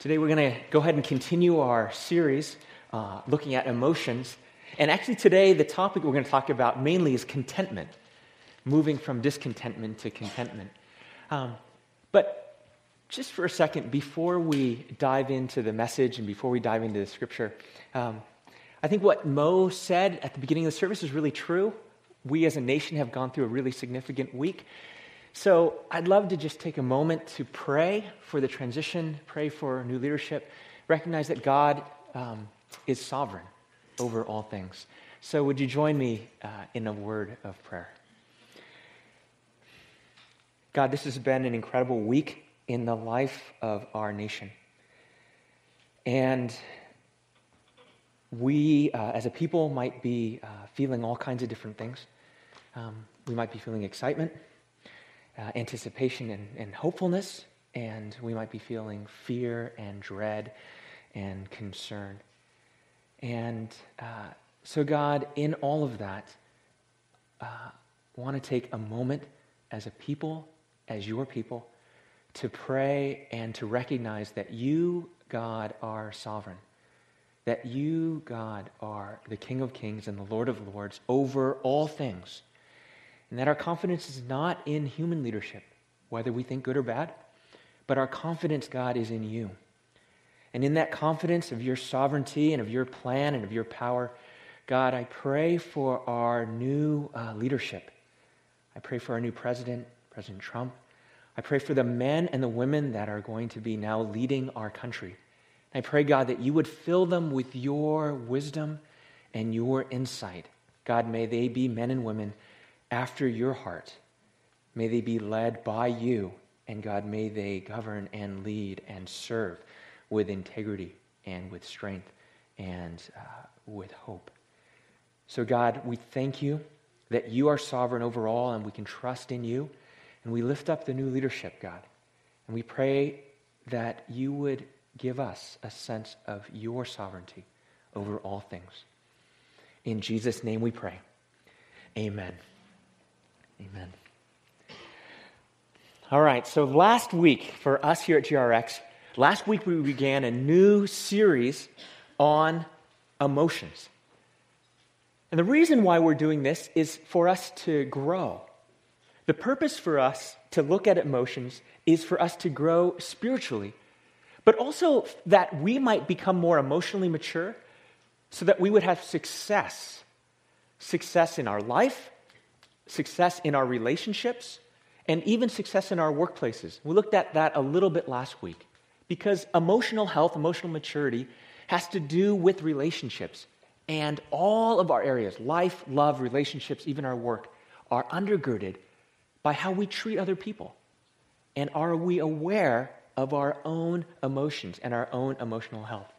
Today, we're going to go ahead and continue our series uh, looking at emotions. And actually, today, the topic we're going to talk about mainly is contentment, moving from discontentment to contentment. Um, but just for a second, before we dive into the message and before we dive into the scripture, um, I think what Mo said at the beginning of the service is really true. We as a nation have gone through a really significant week. So I'd love to just take a moment to pray for the transition, pray for new leadership, recognize that God um, is sovereign over all things. So would you join me uh, in a word of prayer? God, this has been an incredible week in the life of our nation. And we, uh, as a people, might be uh, feeling all kinds of different things. Um, we might be feeling excitement uh, anticipation and, and hopefulness, and we might be feeling fear and dread and concern. And uh, so, God, in all of that, uh, want to take a moment as a people, as your people, to pray and to recognize that you, God, are sovereign. That you, God, are the King of kings and the Lord of lords over all things and that our confidence is not in human leadership, whether we think good or bad, but our confidence, God, is in you. And in that confidence of your sovereignty and of your plan and of your power, God, I pray for our new uh, leadership. I pray for our new president, President Trump. I pray for the men and the women that are going to be now leading our country. I pray, God, that you would fill them with your wisdom and your insight. God, may they be men and women after your heart. May they be led by you, and God, may they govern and lead and serve with integrity and with strength and uh, with hope. So, God, we thank you that you are sovereign over all and we can trust in you. And we lift up the new leadership, God. And we pray that you would give us a sense of your sovereignty over all things. In Jesus' name we pray. Amen. Amen. All right, so last week for us here at GRX, last week we began a new series on emotions. And the reason why we're doing this is for us to grow. The purpose for us to look at emotions is for us to grow spiritually, but also that we might become more emotionally mature so that we would have success success in our life, success in our relationships, and even success in our workplaces. We looked at that a little bit last week because emotional health, emotional maturity, has to do with relationships. And all of our areas life, love, relationships, even our work are undergirded by how we treat other people. And are we aware of our own emotions and our own emotional health?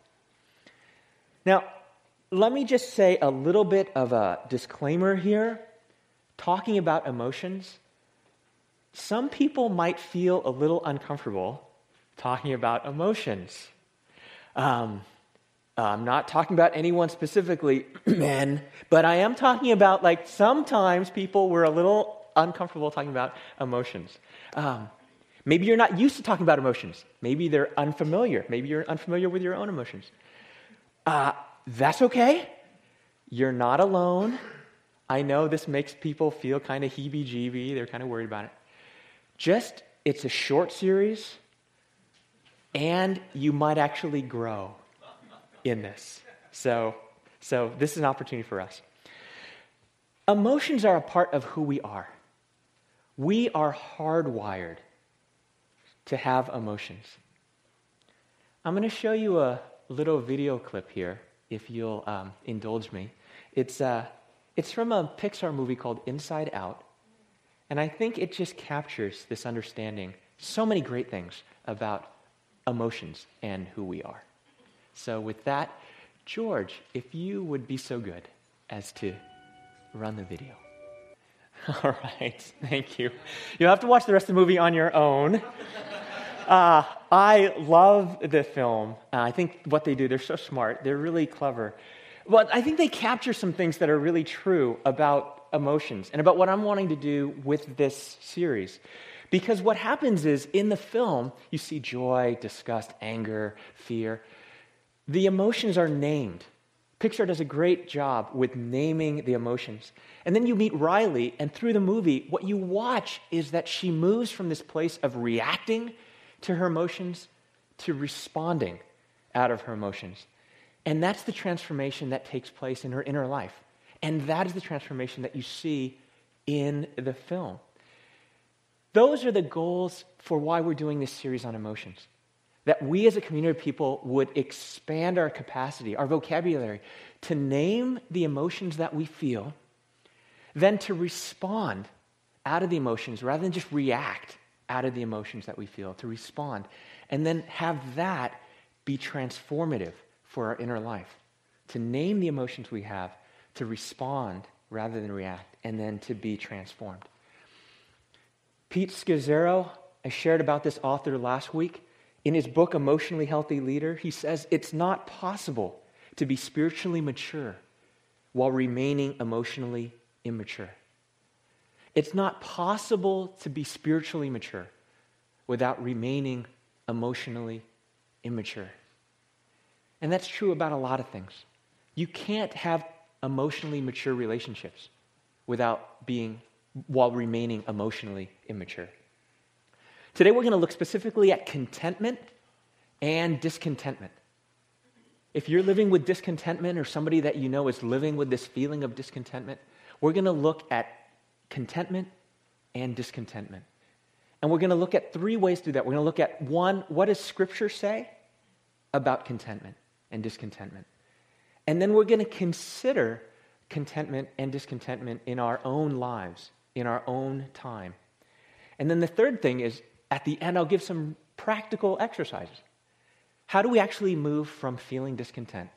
Now, let me just say a little bit of a disclaimer here talking about emotions, some people might feel a little uncomfortable talking about emotions. Um, I'm not talking about anyone specifically, men, but I am talking about like sometimes people were a little uncomfortable talking about emotions. Um, maybe you're not used to talking about emotions. Maybe they're unfamiliar. Maybe you're unfamiliar with your own emotions. Uh, that's okay. You're not alone. I know this makes people feel kind of heebie jeebie. They're kind of worried about it. Just, it's a short series, and you might actually grow in this. So, so this is an opportunity for us. Emotions are a part of who we are. We are hardwired to have emotions. I'm going to show you a little video clip here, if you'll um, indulge me. It's, uh, it's from a Pixar movie called Inside Out. And I think it just captures this understanding, so many great things about emotions and who we are. So, with that, George, if you would be so good as to run the video. All right, thank you. You'll have to watch the rest of the movie on your own. Uh, I love the film. Uh, I think what they do, they're so smart. They're really clever. But I think they capture some things that are really true about emotions and about what I'm wanting to do with this series. Because what happens is in the film, you see joy, disgust, anger, fear. The emotions are named. Pixar does a great job with naming the emotions. And then you meet Riley, and through the movie, what you watch is that she moves from this place of reacting to her emotions to responding out of her emotions. And that's the transformation that takes place in her inner life. And that is the transformation that you see in the film. Those are the goals for why we're doing this series on emotions. That we as a community of people would expand our capacity, our vocabulary, to name the emotions that we feel, then to respond out of the emotions rather than just react out of the emotions that we feel, to respond, and then have that be transformative for our inner life. To name the emotions we have, to respond rather than react, and then to be transformed. Pete Scazzero, I shared about this author last week. In his book, Emotionally Healthy Leader, he says it's not possible to be spiritually mature while remaining emotionally immature. It's not possible to be spiritually mature without remaining emotionally immature. And that's true about a lot of things. You can't have emotionally mature relationships without being while remaining emotionally immature. Today, we're going to look specifically at contentment and discontentment. If you're living with discontentment or somebody that you know is living with this feeling of discontentment, we're going to look at contentment and discontentment. And we're going to look at three ways to do that. We're going to look at one, what does Scripture say about contentment and discontentment? And then we're going to consider contentment and discontentment in our own lives in our own time. And then the third thing is at the end, I'll give some practical exercises. How do we actually move from feeling discontent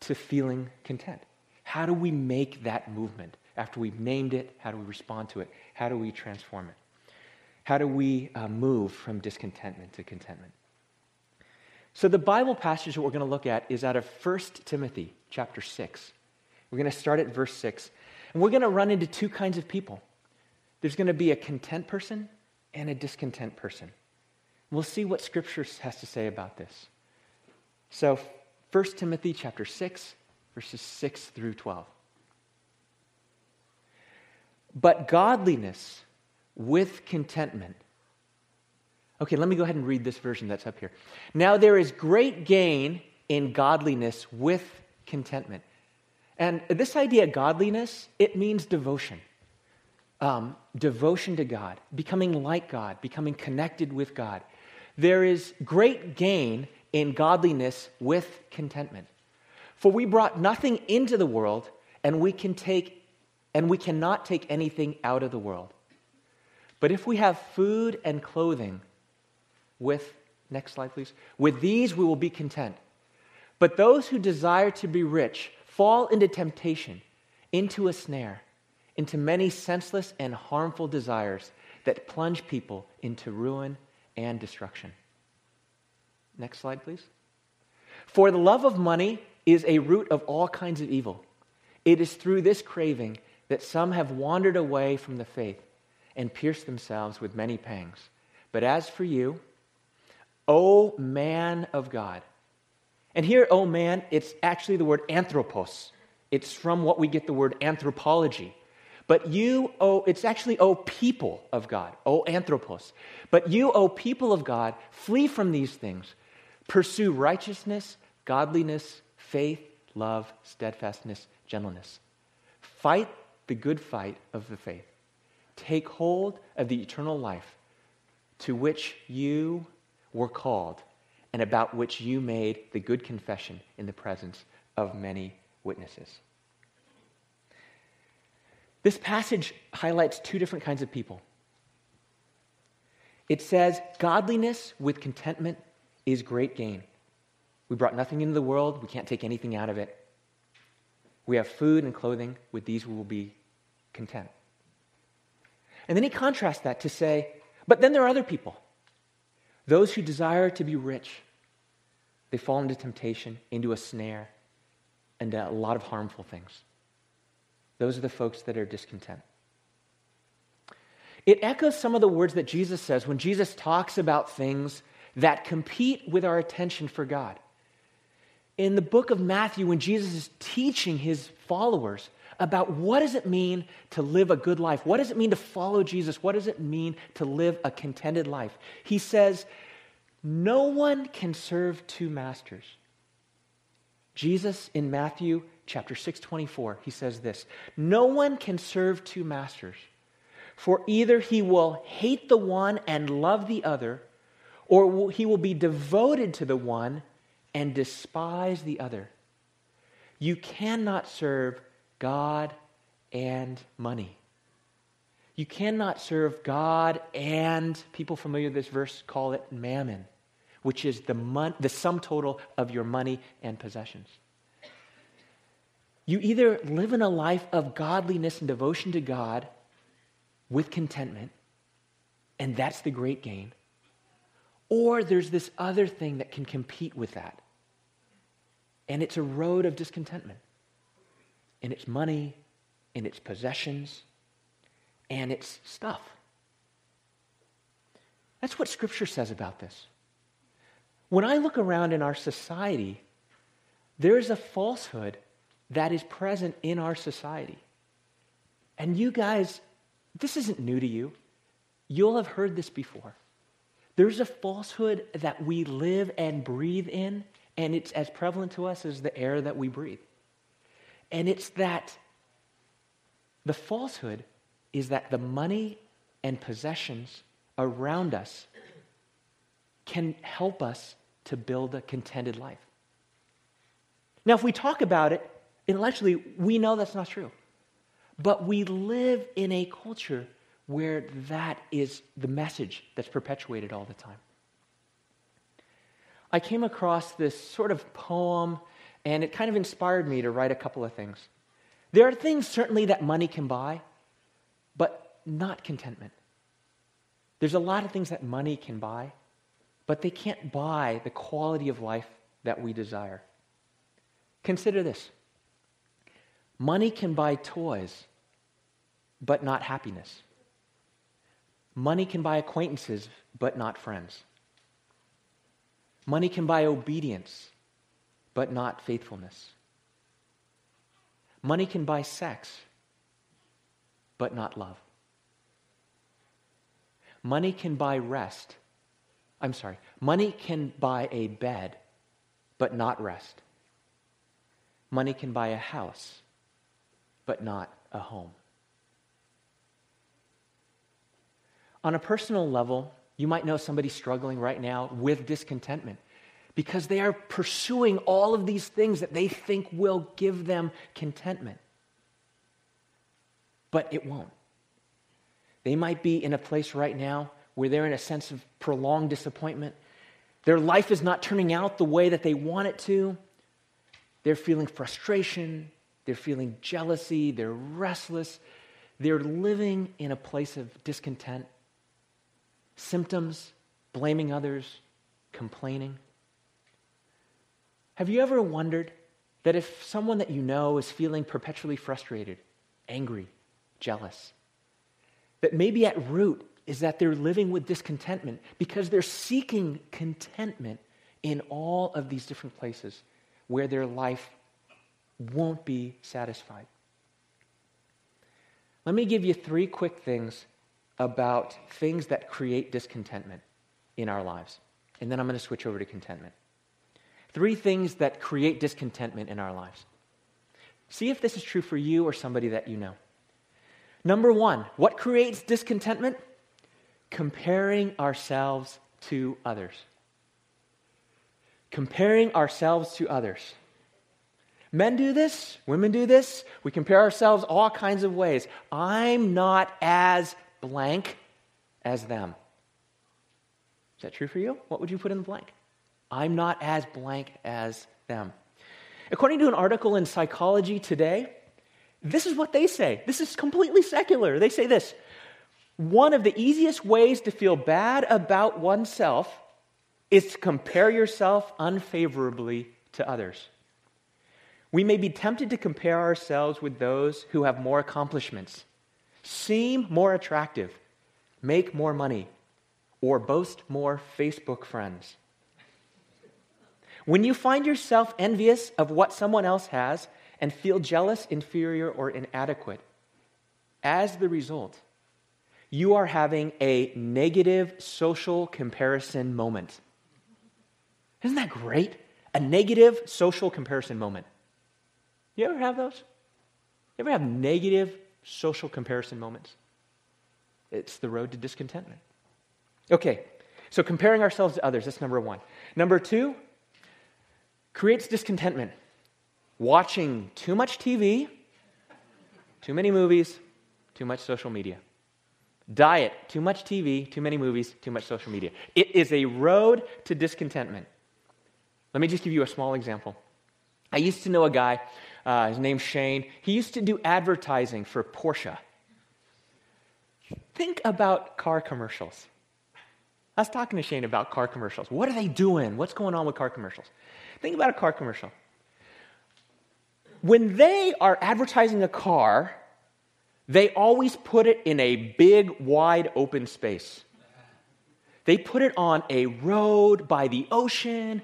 to feeling content? How do we make that movement? After we've named it, how do we respond to it? How do we transform it? How do we uh, move from discontentment to contentment? So the Bible passage that we're going to look at is out of 1 Timothy chapter 6. We're going to start at verse 6. And we're going to run into two kinds of people. There's going to be a content person and a discontent person. We'll see what Scripture has to say about this. So, 1 Timothy chapter 6, verses 6 through 12. But godliness with contentment. Okay, let me go ahead and read this version that's up here. Now, there is great gain in godliness with contentment. And this idea, godliness, it means devotion um, devotion to God, becoming like God, becoming connected with God. There is great gain in godliness with contentment. For we brought nothing into the world, and we can take and we cannot take anything out of the world. But if we have food and clothing with next slide please, with these we will be content. But those who desire to be rich fall into temptation, into a snare into many senseless and harmful desires that plunge people into ruin and destruction. Next slide, please. For the love of money is a root of all kinds of evil. It is through this craving that some have wandered away from the faith and pierced themselves with many pangs. But as for you, O man of God, and here, O man, it's actually the word anthropos. It's from what we get the word anthropology, but you, oh, it's actually, oh, people of God, oh, anthropos. But you, oh, people of God, flee from these things. Pursue righteousness, godliness, faith, love, steadfastness, gentleness. Fight the good fight of the faith. Take hold of the eternal life to which you were called and about which you made the good confession in the presence of many witnesses. This passage highlights two different kinds of people. It says, Godliness with contentment is great gain. We brought nothing into the world, we can't take anything out of it. We have food and clothing, with these we will be content. And then he contrasts that to say, But then there are other people, those who desire to be rich. They fall into temptation, into a snare, and a lot of harmful things. Those are the folks that are discontent. It echoes some of the words that Jesus says when Jesus talks about things that compete with our attention for God. In the book of Matthew, when Jesus is teaching his followers about what does it mean to live a good life, what does it mean to follow Jesus, what does it mean to live a contented life, he says, No one can serve two masters. Jesus in Matthew chapter 6 24, he says this No one can serve two masters, for either he will hate the one and love the other, or he will be devoted to the one and despise the other. You cannot serve God and money. You cannot serve God and, people familiar with this verse call it mammon which is the, mon- the sum total of your money and possessions. You either live in a life of godliness and devotion to God with contentment, and that's the great gain, or there's this other thing that can compete with that. And it's a road of discontentment in its money, in its possessions, and its stuff. That's what Scripture says about this. When I look around in our society, there's a falsehood that is present in our society. And you guys, this isn't new to you. You'll have heard this before. There's a falsehood that we live and breathe in, and it's as prevalent to us as the air that we breathe. And it's that the falsehood is that the money and possessions around us can help us to build a contented life. Now, if we talk about it intellectually, we know that's not true. But we live in a culture where that is the message that's perpetuated all the time. I came across this sort of poem, and it kind of inspired me to write a couple of things. There are things certainly that money can buy, but not contentment. There's a lot of things that money can buy, but they can't buy the quality of life that we desire. Consider this money can buy toys, but not happiness. Money can buy acquaintances, but not friends. Money can buy obedience, but not faithfulness. Money can buy sex, but not love. Money can buy rest, I'm sorry, money can buy a bed, but not rest. Money can buy a house, but not a home. On a personal level, you might know somebody struggling right now with discontentment because they are pursuing all of these things that they think will give them contentment. But it won't. They might be in a place right now where they're in a sense of prolonged disappointment. Their life is not turning out the way that they want it to. They're feeling frustration. They're feeling jealousy. They're restless. They're living in a place of discontent. Symptoms, blaming others, complaining. Have you ever wondered that if someone that you know is feeling perpetually frustrated, angry, jealous, that maybe at root is that they're living with discontentment because they're seeking contentment in all of these different places where their life won't be satisfied. Let me give you three quick things about things that create discontentment in our lives. And then I'm going to switch over to contentment. Three things that create discontentment in our lives. See if this is true for you or somebody that you know. Number one, what creates discontentment? comparing ourselves to others. Comparing ourselves to others. Men do this, women do this. We compare ourselves all kinds of ways. I'm not as blank as them. Is that true for you? What would you put in the blank? I'm not as blank as them. According to an article in Psychology Today, this is what they say. This is completely secular. They say this one of the easiest ways to feel bad about oneself is to compare yourself unfavorably to others. We may be tempted to compare ourselves with those who have more accomplishments, seem more attractive, make more money, or boast more Facebook friends. When you find yourself envious of what someone else has and feel jealous, inferior, or inadequate, as the result, you are having a negative social comparison moment. Isn't that great? A negative social comparison moment. You ever have those? You ever have negative social comparison moments? It's the road to discontentment. Okay, so comparing ourselves to others, that's number one. Number two, creates discontentment. Watching too much TV, too many movies, too much social media. Diet, too much TV, too many movies, too much social media. It is a road to discontentment. Let me just give you a small example. I used to know a guy, uh, his name's Shane. He used to do advertising for Porsche. Think about car commercials. I was talking to Shane about car commercials. What are they doing? What's going on with car commercials? Think about a car commercial. When they are advertising a car, they always put it in a big, wide open space. They put it on a road by the ocean.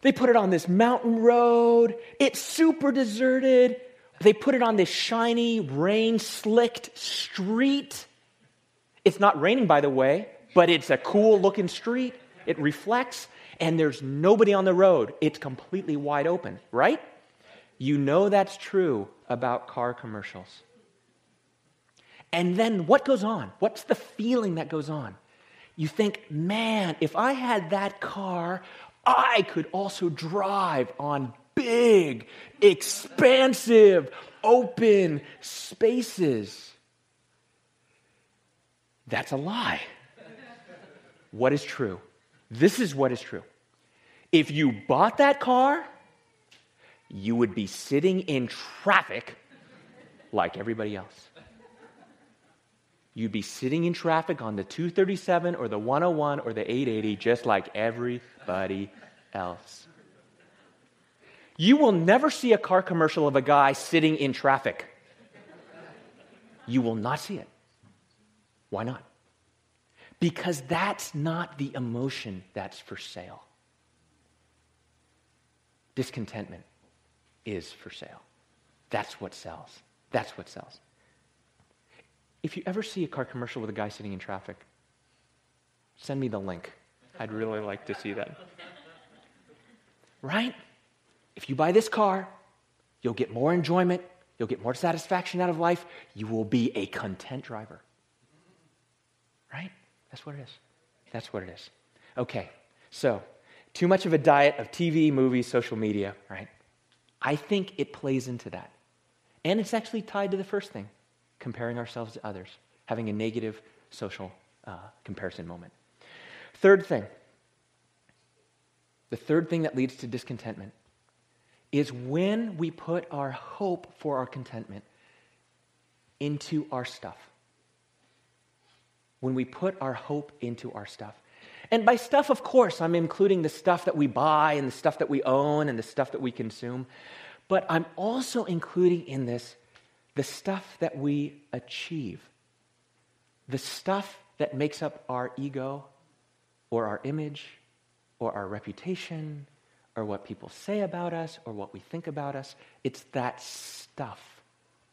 They put it on this mountain road. It's super deserted. They put it on this shiny, rain slicked street. It's not raining, by the way, but it's a cool looking street. It reflects, and there's nobody on the road. It's completely wide open, right? You know that's true about car commercials. And then what goes on? What's the feeling that goes on? You think, man, if I had that car, I could also drive on big, expansive, open spaces. That's a lie. What is true? This is what is true. If you bought that car, you would be sitting in traffic like everybody else. You'd be sitting in traffic on the 237 or the 101 or the 880 just like everybody else. You will never see a car commercial of a guy sitting in traffic. You will not see it. Why not? Because that's not the emotion that's for sale. Discontentment is for sale. That's what sells. That's what sells. If you ever see a car commercial with a guy sitting in traffic, send me the link. I'd really like to see that. Right? If you buy this car, you'll get more enjoyment, you'll get more satisfaction out of life, you will be a content driver. Right? That's what it is. That's what it is. Okay, so too much of a diet of TV, movies, social media, right? I think it plays into that. And it's actually tied to the first thing comparing ourselves to others, having a negative social uh, comparison moment. Third thing, the third thing that leads to discontentment is when we put our hope for our contentment into our stuff when we put our hope into our stuff. And by stuff, of course, I'm including the stuff that we buy and the stuff that we own and the stuff that we consume. But I'm also including in this the stuff that we achieve, the stuff that makes up our ego or our image or our reputation or what people say about us or what we think about us. It's that stuff.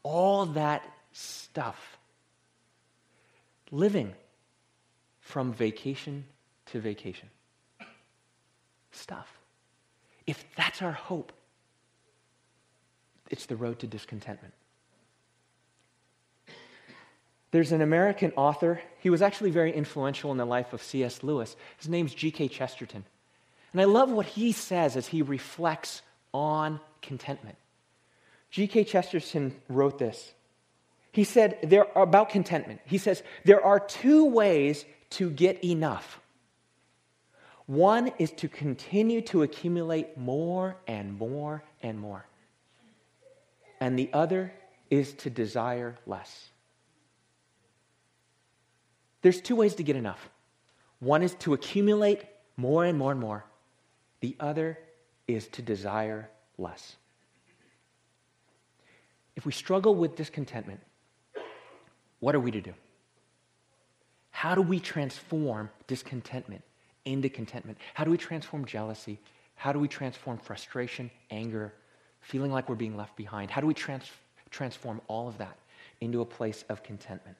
All that stuff living from vacation to vacation. Stuff. If that's our hope, it's the road to discontentment. There's an American author. He was actually very influential in the life of C.S. Lewis. His name's G.K. Chesterton. And I love what he says as he reflects on contentment. G.K. Chesterton wrote this he said, there about contentment. He says, there are two ways to get enough. One is to continue to accumulate more and more and more. And the other is to desire less. There's two ways to get enough. One is to accumulate more and more and more. The other is to desire less. If we struggle with discontentment, what are we to do? How do we transform discontentment into contentment? How do we transform jealousy? How do we transform frustration, anger, feeling like we're being left behind? How do we trans- transform all of that into a place of contentment?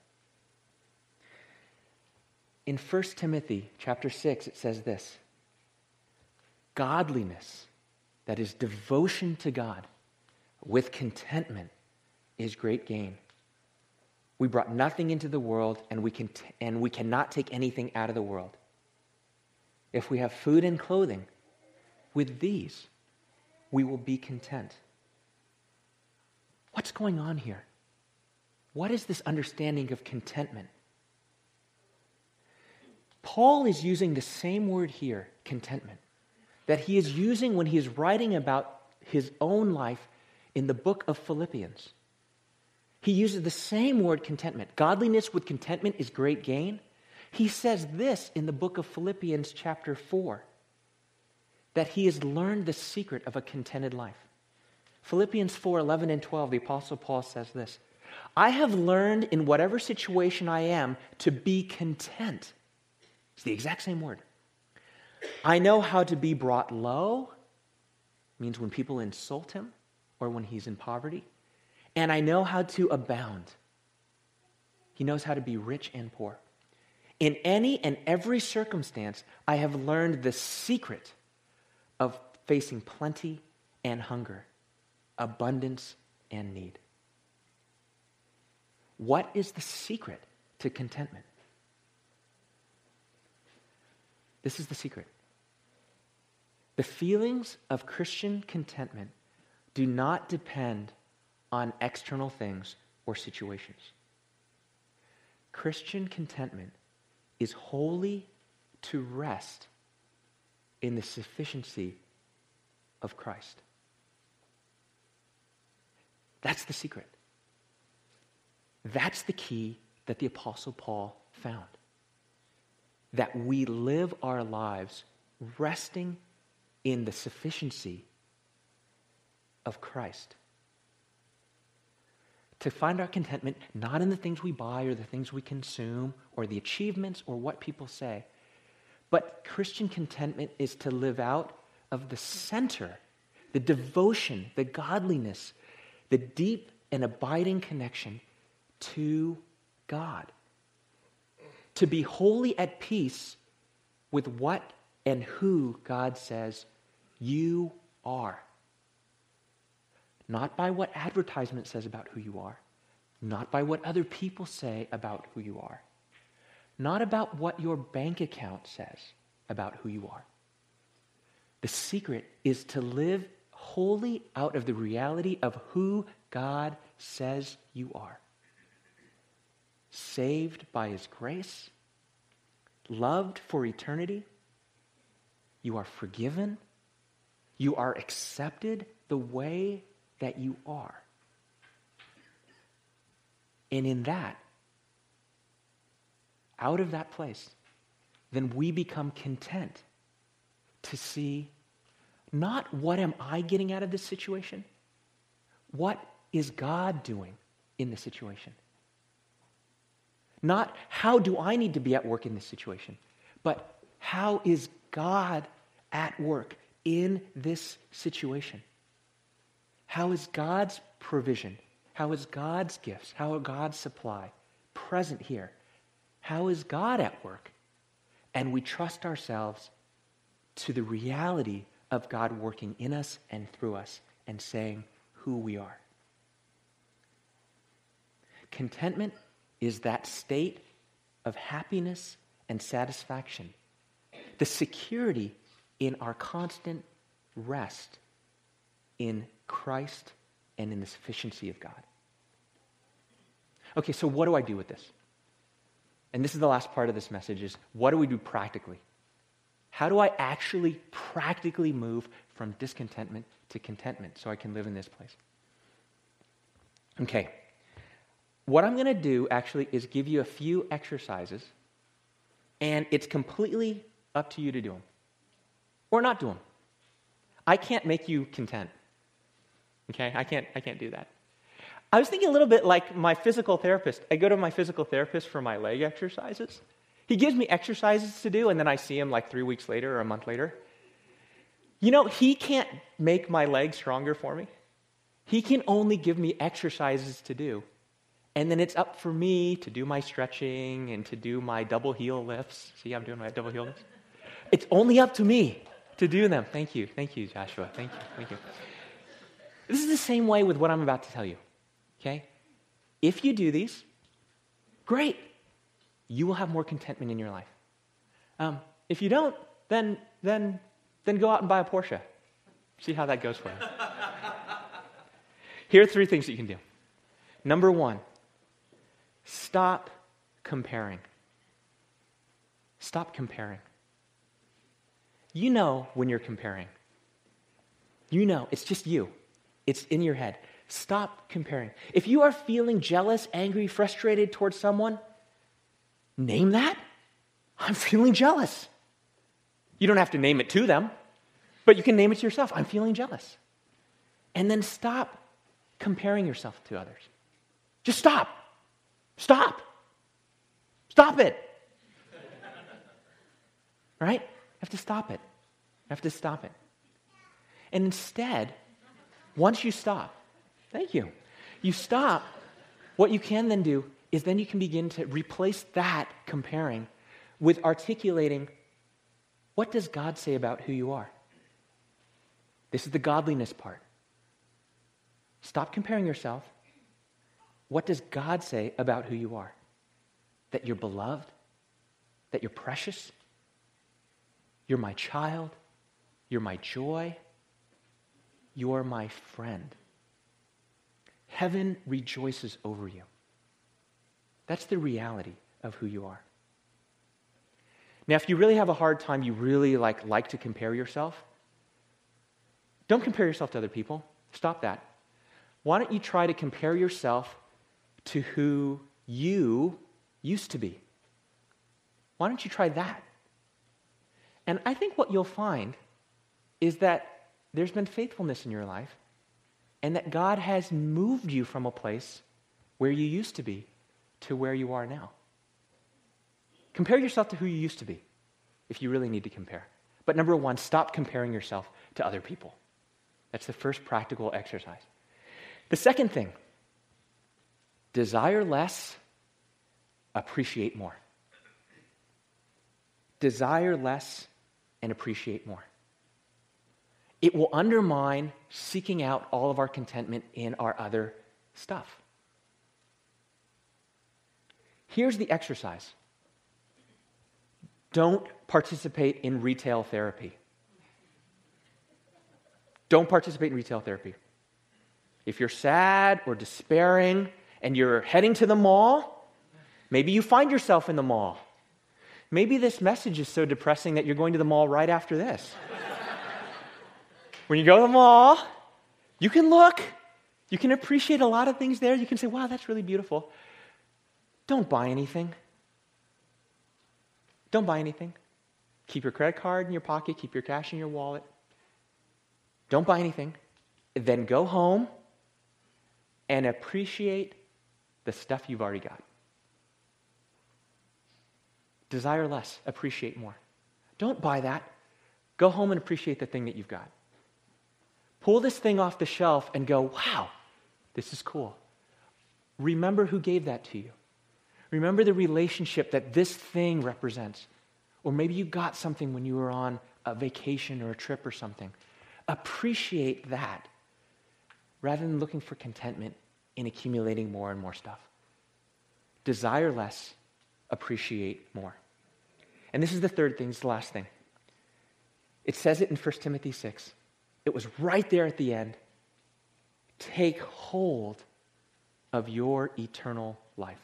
In 1 Timothy chapter 6, it says this Godliness, that is devotion to God, with contentment is great gain. We brought nothing into the world, and we, can t- and we cannot take anything out of the world. If we have food and clothing, with these we will be content. What's going on here? What is this understanding of contentment? Paul is using the same word here, contentment, that he is using when he is writing about his own life in the book of Philippians. He uses the same word, contentment. Godliness with contentment is great gain. He says this in the book of Philippians, chapter 4, that he has learned the secret of a contented life. Philippians 4 11 and 12, the Apostle Paul says this I have learned in whatever situation I am to be content. It's the exact same word. I know how to be brought low, means when people insult him or when he's in poverty. And I know how to abound. He knows how to be rich and poor. In any and every circumstance, I have learned the secret of facing plenty and hunger, abundance and need. What is the secret to contentment? This is the secret. The feelings of Christian contentment do not depend on external things or situations. Christian contentment is wholly to rest in the sufficiency of Christ. That's the secret. That's the key that the Apostle Paul found. That we live our lives resting in the sufficiency of Christ. To find our contentment not in the things we buy or the things we consume or the achievements or what people say, but Christian contentment is to live out of the center, the devotion, the godliness, the deep and abiding connection to God. To be wholly at peace with what and who God says you are. Not by what advertisement says about who you are, not by what other people say about who you are, not about what your bank account says about who you are. The secret is to live wholly out of the reality of who God says you are. Saved by His grace, loved for eternity, you are forgiven, you are accepted the way that you are. And in that, out of that place, then we become content to see not what am I getting out of this situation, what is God doing in the situation. Not how do I need to be at work in this situation, but how is God at work in this situation? How is God's provision? How is God's gifts? How are God's supply present here? How is God at work? And we trust ourselves to the reality of God working in us and through us and saying who we are. Contentment is that state of happiness and satisfaction, the security in our constant rest in Christ and in the sufficiency of God. Okay, so what do I do with this? And this is the last part of this message is what do we do practically? How do I actually practically move from discontentment to contentment so I can live in this place? Okay. What I'm going to do actually is give you a few exercises, and it's completely up to you to do them or not do them. I can't make you content. Okay? I can't, I can't do that. I was thinking a little bit like my physical therapist. I go to my physical therapist for my leg exercises. He gives me exercises to do, and then I see him like three weeks later or a month later. You know, he can't make my legs stronger for me. He can only give me exercises to do. And then it's up for me to do my stretching and to do my double heel lifts. See, I'm doing my double heel lifts. It's only up to me to do them. Thank you. Thank you, Joshua. Thank you. Thank you. This is the same way with what I'm about to tell you. Okay? If you do these, great. You will have more contentment in your life. Um, if you don't, then, then, then go out and buy a Porsche. See how that goes for you. Here are three things that you can do. Number one, stop comparing. Stop comparing. You know when you're comparing. You know, it's just you, it's in your head. Stop comparing. If you are feeling jealous, angry, frustrated towards someone, name that. I'm feeling jealous. You don't have to name it to them, but you can name it to yourself. I'm feeling jealous. And then stop comparing yourself to others. Just stop. Stop. Stop it. right? You have to stop it. You have to stop it. And instead, once you stop, thank you, you stop, what you can then do is then you can begin to replace that comparing with articulating what does God say about who you are? This is the godliness part. Stop comparing yourself. What does God say about who you are? That you're beloved? That you're precious? You're my child. You're my joy. You're my friend. Heaven rejoices over you. That's the reality of who you are. Now, if you really have a hard time, you really like, like to compare yourself, don't compare yourself to other people. Stop that. Why don't you try to compare yourself to who you used to be? Why don't you try that? And I think what you'll find is that there's been faithfulness in your life and that God has moved you from a place where you used to be to where you are now. Compare yourself to who you used to be if you really need to compare. But number one, stop comparing yourself to other people. That's the first practical exercise. The second thing desire less, appreciate more. Desire less, and appreciate more. It will undermine seeking out all of our contentment in our other stuff. Here's the exercise don't participate in retail therapy. Don't participate in retail therapy. If you're sad or despairing and you're heading to the mall, maybe you find yourself in the mall. Maybe this message is so depressing that you're going to the mall right after this. When you go to the mall, you can look, you can appreciate a lot of things there. You can say, wow, that's really beautiful. Don't buy anything. Don't buy anything. Keep your credit card in your pocket, keep your cash in your wallet. Don't buy anything. Then go home and appreciate the stuff you've already got. Desire less, appreciate more. Don't buy that. Go home and appreciate the thing that you've got. Pull this thing off the shelf and go, wow, this is cool. Remember who gave that to you. Remember the relationship that this thing represents. Or maybe you got something when you were on a vacation or a trip or something. Appreciate that rather than looking for contentment in accumulating more and more stuff. Desire less, appreciate more. And this is the third thing, this is the last thing. It says it in 1 Timothy 6. It was right there at the end. Take hold of your eternal life.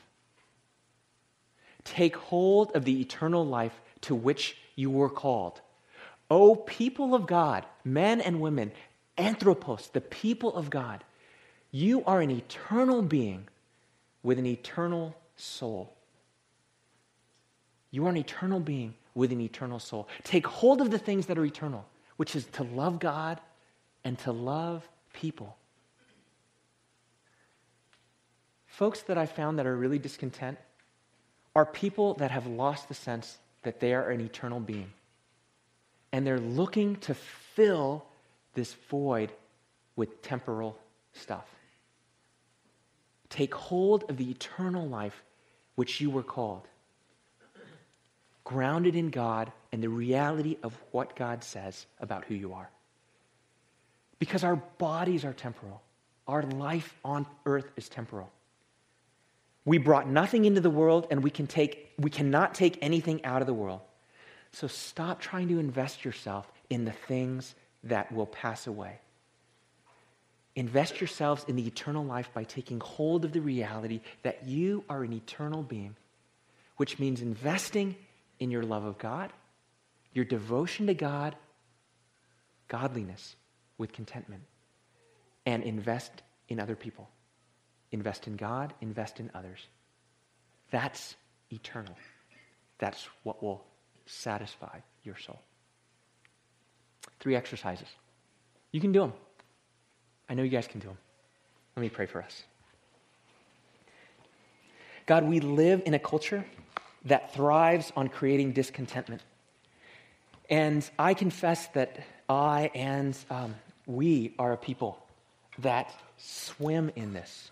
Take hold of the eternal life to which you were called. O people of God, men and women, anthropos, the people of God, you are an eternal being with an eternal soul. You are an eternal being with an eternal soul. Take hold of the things that are eternal, which is to love God and to love people. Folks that I found that are really discontent are people that have lost the sense that they are an eternal being. And they're looking to fill this void with temporal stuff. Take hold of the eternal life which you were called, grounded in God and the reality of what God says about who you are. Because our bodies are temporal, our life on earth is temporal. We brought nothing into the world, and we, can take, we cannot take anything out of the world. So stop trying to invest yourself in the things that will pass away. Invest yourselves in the eternal life by taking hold of the reality that you are an eternal being, which means investing in your love of God, your devotion to God, godliness with contentment, and invest in other people. Invest in God, invest in others. That's eternal. That's what will satisfy your soul. Three exercises. You can do them. I know you guys can do them. Let me pray for us. God, we live in a culture that thrives on creating discontentment. And I confess that I and um, we are a people that swim in this.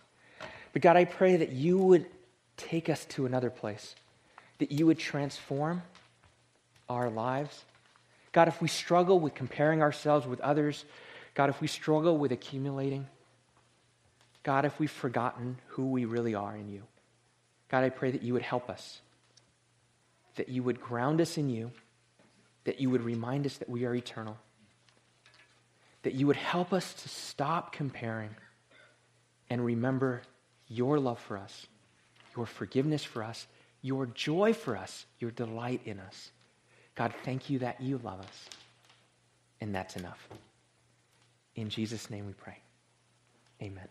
But God, I pray that you would take us to another place, that you would transform our lives. God, if we struggle with comparing ourselves with others, God, if we struggle with accumulating, God, if we've forgotten who we really are in you, God, I pray that you would help us, that you would ground us in you, that you would remind us that we are eternal, that you would help us to stop comparing and remember your love for us, your forgiveness for us, your joy for us, your delight in us. God, thank you that you love us. And that's enough. In Jesus' name we pray. Amen.